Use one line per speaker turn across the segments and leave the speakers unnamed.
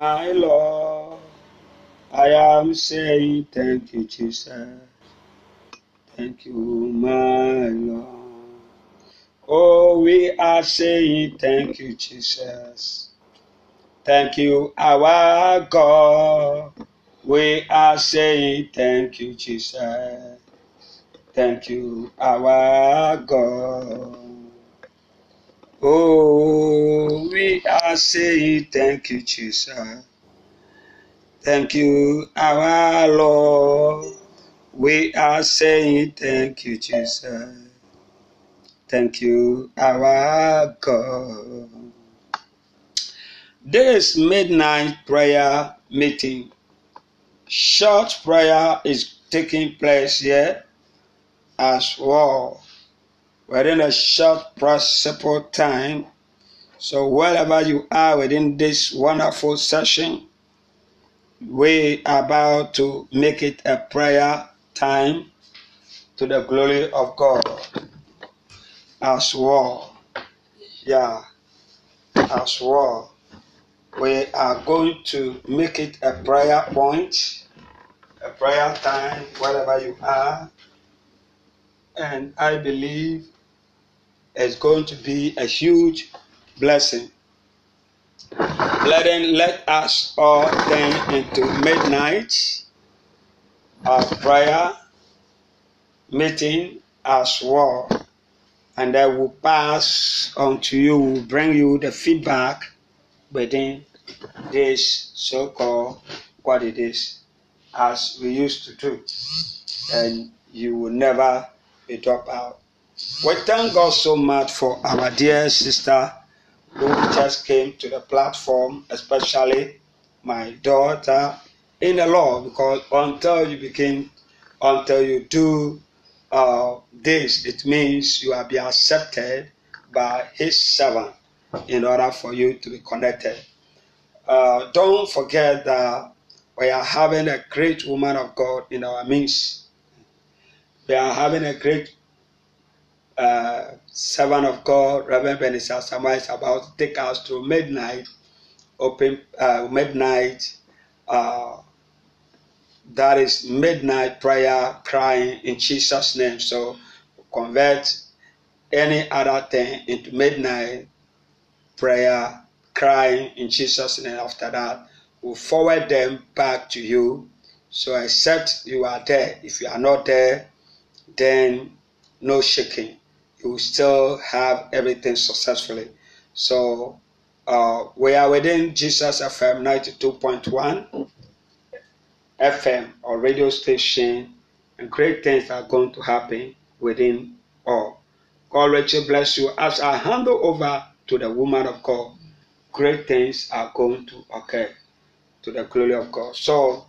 My Lord, I am saying thank you, Jesus. Thank you, my Lord. Oh, we are saying thank you, Jesus. Thank you, our God. We are saying thank you, Jesus. Thank you, our God. Oh, we are saying thank you, Jesus. Thank you, our Lord. We are saying thank you, Jesus. Thank you, our God. This midnight prayer meeting, short prayer is taking place here as well. We're in a short principle time. So wherever you are within this wonderful session, we are about to make it a prayer time to the glory of God as well. Yeah, as well. We are going to make it a prayer point, a prayer time, wherever you are. And I believe it's going to be a huge blessing. Let, let us all turn into midnight our prayer meeting as well. And I will pass on to you, will bring you the feedback within this so-called what it is as we used to do and you will never be dropped out we thank god so much for our dear sister who just came to the platform especially my daughter in the law because until you begin until you do uh, this it means you will be accepted by his servant in order for you to be connected uh, don't forget that we are having a great woman of God in our midst. We are having a great uh, servant of God, Reverend Benisa Sama is about to take us to midnight, open uh, midnight. Uh, that is midnight prayer, crying in Jesus' name. So convert any other thing into midnight prayer, crying in Jesus' name. After that, we'll forward them back to you. So except you are there. If you are not there, then no shaking. You will still have everything successfully. So uh, we are within Jesus FM 92.1 FM or radio station, and great things are going to happen within all. God richly bless you as I hand over to the woman of God. Great things are going to occur to the glory of God. So,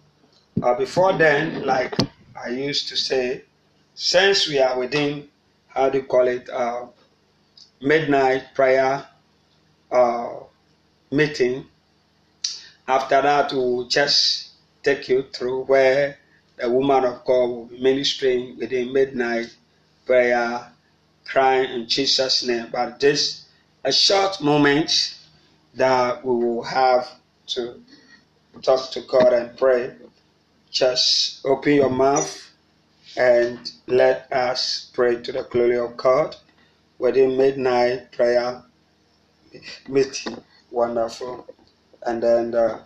uh, before then, like I used to say, since we are within, how do you call it, uh, midnight prayer uh, meeting, after that, we'll just take you through where the woman of God will be ministering within midnight prayer, crying in Jesus' name. But this a short moment that we will have to talk to God and pray, just open your mouth and let us pray to the glory of God within midnight prayer meeting. Wonderful. And then uh,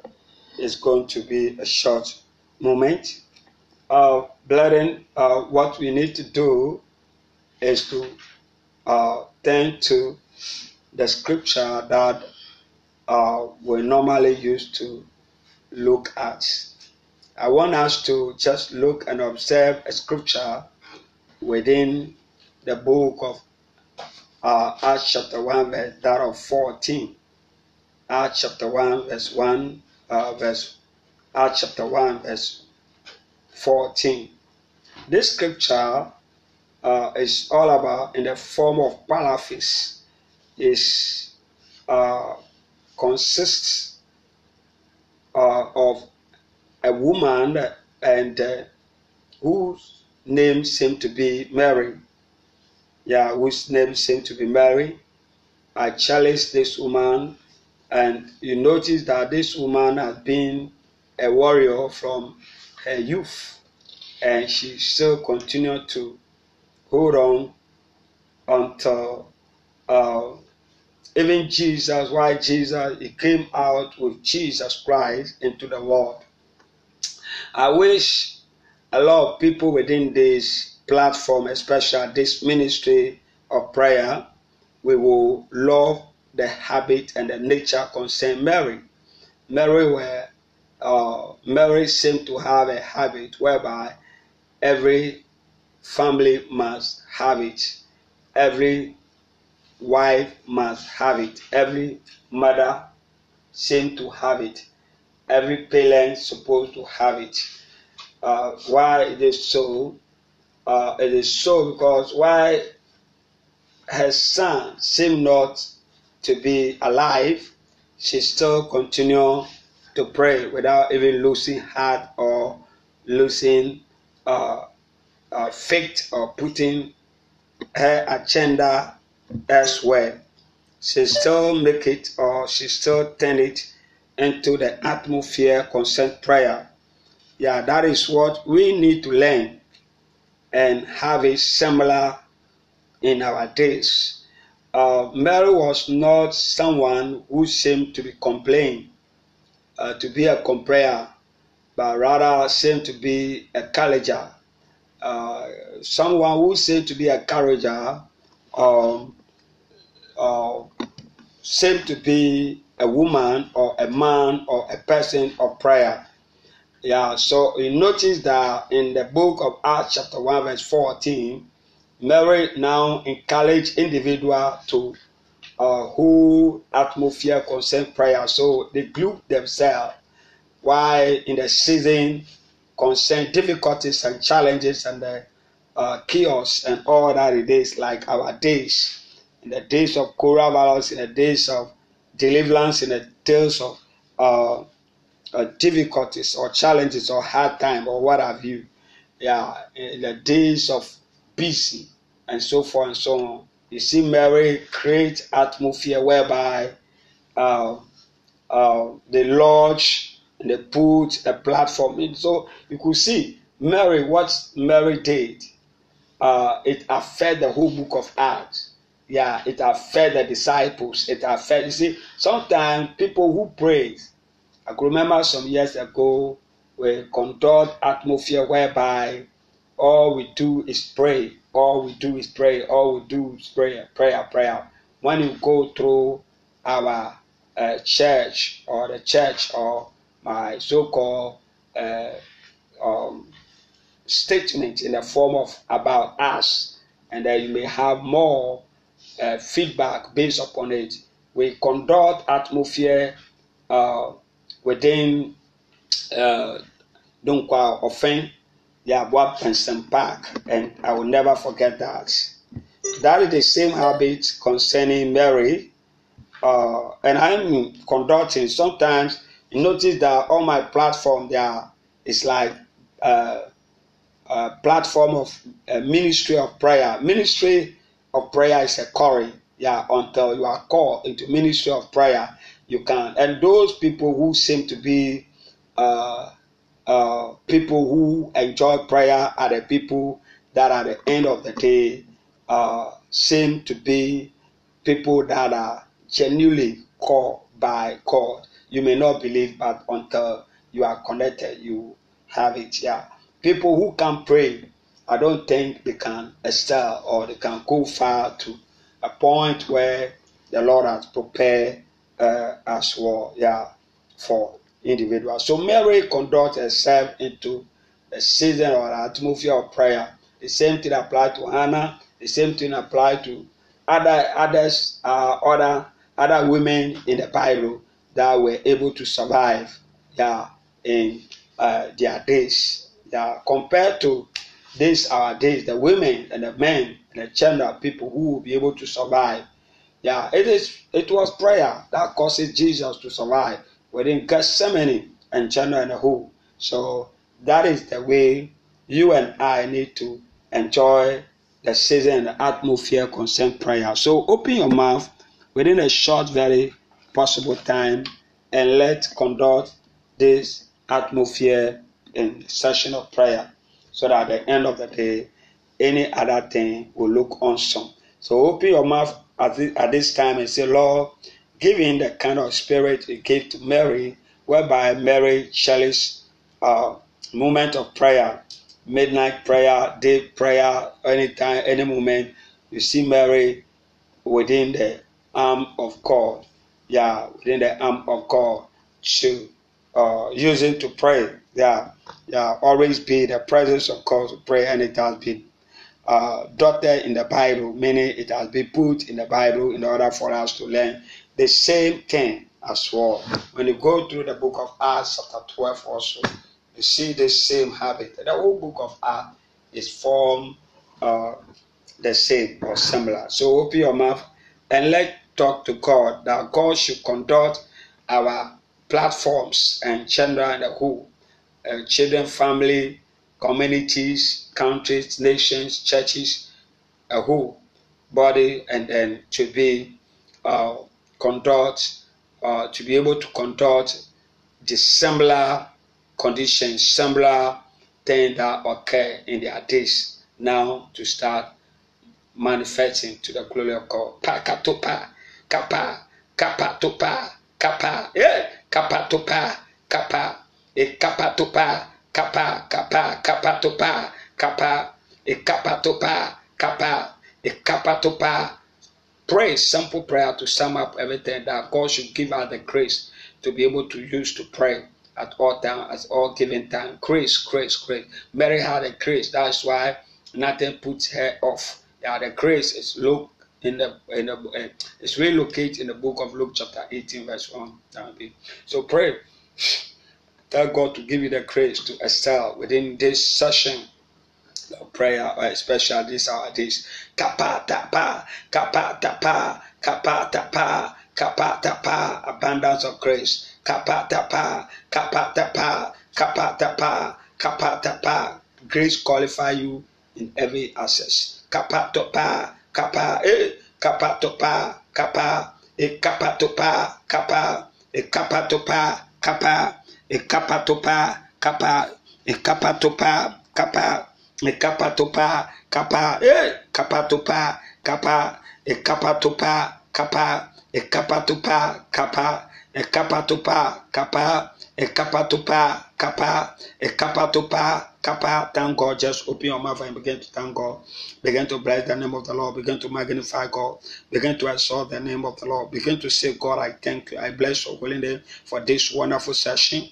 it's going to be a short moment. Uh, uh, what we need to do is to uh, turn to the scripture that uh, we normally used to look at. I want us to just look and observe a scripture within the book of uh, Acts chapter 1, verse that of 14. Acts chapter 1, verse 1, uh, verse Acts chapter 1, verse 14. This scripture uh, is all about in the form of paraphrase. Is uh, consists uh, of a woman and uh, whose name seemed to be Mary. Yeah, whose name seemed to be Mary. I challenged this woman And you notice that this woman has been a warrior from her youth, and she still continued to hold on until uh, even Jesus, why Jesus, he came out with Jesus Christ into the world. I wish a lot of people within this platform, especially this ministry of prayer, we will love the habit and the nature concerning Mary. Mary were uh, Mary seemed to have a habit whereby every family must have it. Every wife must have it. Every mother seemed to have it. Every parent supposed to have it. Uh, why it is so? Uh, it is so because why her son seemed not to be alive, she still continued to pray without even losing heart or losing uh, uh, faith or putting her agenda elsewhere. She still make it or she still turn it into the atmosphere concerned prayer. Yeah, that is what we need to learn and have it similar in our days. Uh, Mary was not someone who seemed to be complaining, uh, to be a complainer, but rather seemed to be a encourager. Uh, someone who seemed to be a encourager um, uh, seemed to be a woman or a man or a person of prayer. Yeah, so you notice that in the book of Acts, chapter 1, verse 14, Mary now encourage individual to uh, who atmosphere concern prayer. So they group themselves while in the season concern difficulties and challenges and the uh, chaos and all that it is like our days. In the days of coronavirus, in the days of deliverance, in the days of uh, uh, difficulties or challenges or hard time or what have you. Yeah, in the days of busy and so forth and so on. You see, Mary create atmosphere whereby uh, uh, they lodge and they put a platform in. So you could see Mary, what Mary did, uh, it affected the whole book of Acts. Yeah, it affected the disciples. It affected, you see, sometimes people who pray, I could remember some years ago, we conduct atmosphere whereby all we do is pray. All we do is pray. All we do is prayer, prayer, prayer. When you go through our uh, church or the church or my so-called uh, um, statement in the form of about us, and then you may have more uh, feedback based upon it. We conduct atmosphere uh, within uh, Dunkwa Ofen Yabwa Pensem Park, and I will never forget that. That is the same habit concerning Mary, uh, and I'm conducting. Sometimes you notice that on my platform there is like uh, a platform of a ministry of prayer. Ministry of prayer is a calling. Yeah, until you are called into ministry of prayer, you can. And those people who seem to be uh, uh, people who enjoy prayer are the people that at the end of the day uh, seem to be people that are genuinely called by God. You may not believe, but until you are connected, you have it. Yeah. People who can pray, I don't think they can excel or they can go far to a point where the Lord has prepared uh, as well. Yeah, for individuals. So Mary conducts herself into a season or atmosphere of prayer. The same thing applied to Hannah. The same thing applied to other others, uh, other other women in the Bible that were able to survive, yeah, in uh, their days. Yeah, compared to this our days, the women and the men and the gender people who will be able to survive. Yeah, it is. It was prayer that causes Jesus to survive within Gethsemane and China and a whole. So that is the way you and I need to enjoy the season and the atmosphere concerned prayer. So open your mouth within a short, very possible time and let's conduct this atmosphere in session of prayer so that at the end of the day any other thing will look awesome so open your mouth at this, at this time and say lord give him the kind of spirit you gave to mary whereby mary cherished uh, moment of prayer midnight prayer day prayer anytime any moment you see mary within the arm of god yeah within the arm of god to uh, using to pray. Yeah, yeah, always be the presence of God to pray, and it has been uh, dotted in the Bible, meaning it has been put in the Bible in order for us to learn the same thing as well. When you go through the book of Acts, chapter 12, also, you see the same habit. The whole book of Acts is formed uh, the same or similar. So open your mouth and let talk to God that God should conduct our platforms and children who uh, children, family, communities, countries, nations, churches, a whole body, and then to be uh, conduct, uh, to be able to conduct the similar conditions, similar things that occur in their days now to start manifesting to the glory of God. Pa katopa, kapa, kapa topa, kapa, yeah kapatopa kapa e kapatopa kapa kapa kapatopa kapa e kapatopa kapa e kapatopa pray simple prayer to sum up everything that God should give us the grace to be able to use to pray at all time, at all given time. Grace, grace, grace. Mary had a grace. That's why nothing puts her off. Yeah, the grace is look in the in the uh, it's really located in the book of Luke chapter 18 verse 1 so pray Tell God to give you the grace to excel within this session of prayer, especially this hour. This Kapa tapa, kapa tapa, kapa tapa, kapa tapa, abundance of grace. Kapa tapa, kapa tapa, kapa tapa, kapa tapa. Grace qualify you in every access. Kapa tapa, kapa, eh, kapa tapa, kapa, eh, kapa tapa, kapa, eh, kapa tapa. Kapa, e kapa topa, kapa, e kapa topa, kapa, e kapa topa, kapa, e kapa topa, kapa, e kapa topa, kapa, e kapa topa, kapa, e kapa topa, kapa, e kapa topa, kapa, e kapa topa, Kappa, thank God. Just open your mouth and begin to thank God. Begin to bless the name of the Lord. Begin to magnify God. Begin to exalt the name of the Lord. Begin to say, God, I thank you. I bless your holy name for this wonderful session.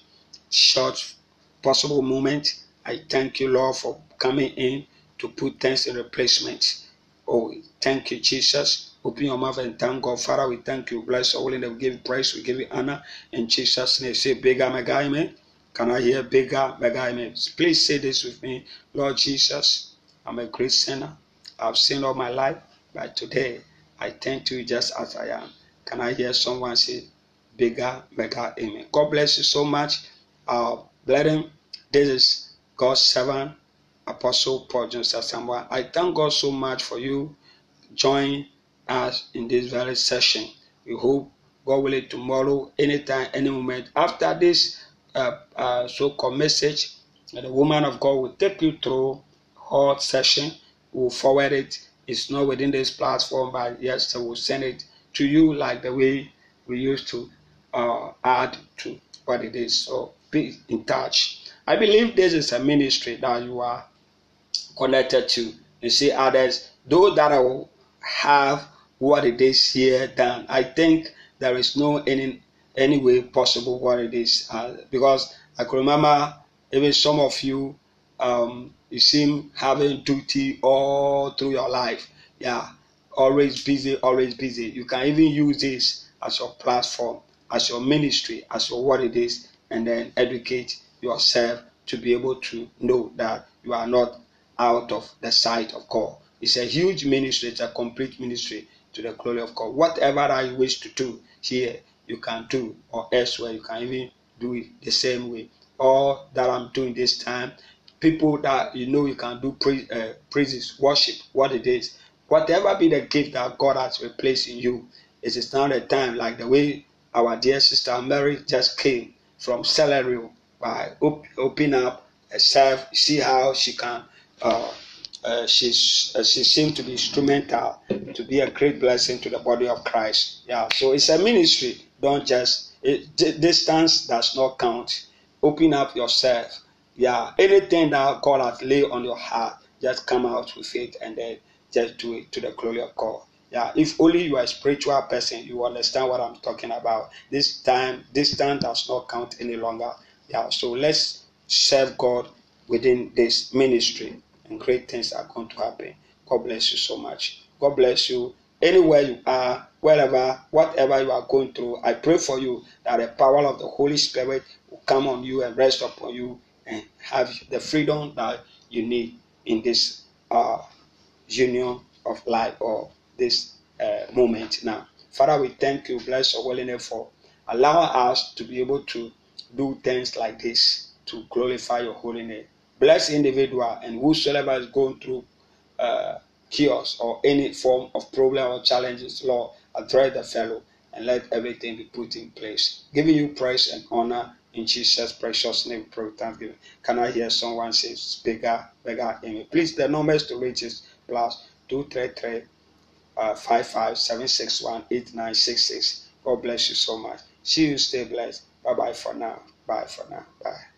Short possible moment. I thank you, Lord, for coming in to put things in replacement. Oh, thank you, Jesus. Open your mouth and thank God. Father, we thank you. Bless your holy name. We give you praise. We give you honor. In Jesus' name, say, Big bigger, mega, amen. Can I hear bigger, mega amen? Please say this with me. Lord Jesus, I'm a great sinner. I've sinned all my life, but today I thank you just as I am. Can I hear someone say bigger, mega amen? God bless you so much. Uh, him. this is God's servant, Apostle Paul Johnson Asamoah. I thank God so much for you join us in this very session. We hope God will willing tomorrow, anytime, any moment. After this uh, uh, so-called message, and the woman of God will take you through whole session. We'll forward it. It's not within this platform, but yes, we'll send it to you like the way we used to uh, add to what it is. So be in touch. I believe this is a ministry that you are connected to. You see others, those that have what it is here done. I think there is no any any way possible what it is. Uh, because I can remember even some of you, um, you seem having duty all through your life. Yeah, always busy, always busy. You can even use this as your platform, as your ministry, as your what it is, and then educate yourself to be able to know that you are not out of the sight of God. It's a huge ministry, it's a complete ministry to the glory of God. Whatever I wish to do here, you can do, or elsewhere you can even do it the same way. All that I'm doing this time, people that you know you can do praise, uh, praises, worship, what it is, whatever be the gift that God has replaced in you, it is now the time, like the way our dear sister Mary just came from Celery by op- open up herself, see how she can. Uh, uh, she's uh, she seemed to be instrumental to be a great blessing to the body of Christ. Yeah, so it's a ministry. Don't just it, distance does not count. Open up yourself. Yeah, anything that God has laid on your heart, just come out with it and then just do it to the glory of God. Yeah, if only you are a spiritual person, you understand what I'm talking about. This time, this time does not count any longer. Yeah, so let's serve God within this ministry, and great things are going to happen. God bless you so much. God bless you. Anywhere you are, wherever, whatever you are going through, I pray for you that the power of the Holy Spirit will come on you and rest upon you and have the freedom that you need in this uh, union of life or this uh, moment now. Father, we thank you, bless your holy name for allowing us to be able to do things like this to glorify your holy name. Bless individual and whosoever is going through uh, chaos or any form of problem or challenges, Lord, address the fellow and let everything be put in place. Giving you praise and honor in Jesus' precious name, pray thanksgiving. Can I hear someone say, bigger, bigger amen? Please, the numbers to reach is plus 233 uh, 55761 God bless you so much. See you, stay blessed. Bye bye for now. Bye for now. Bye.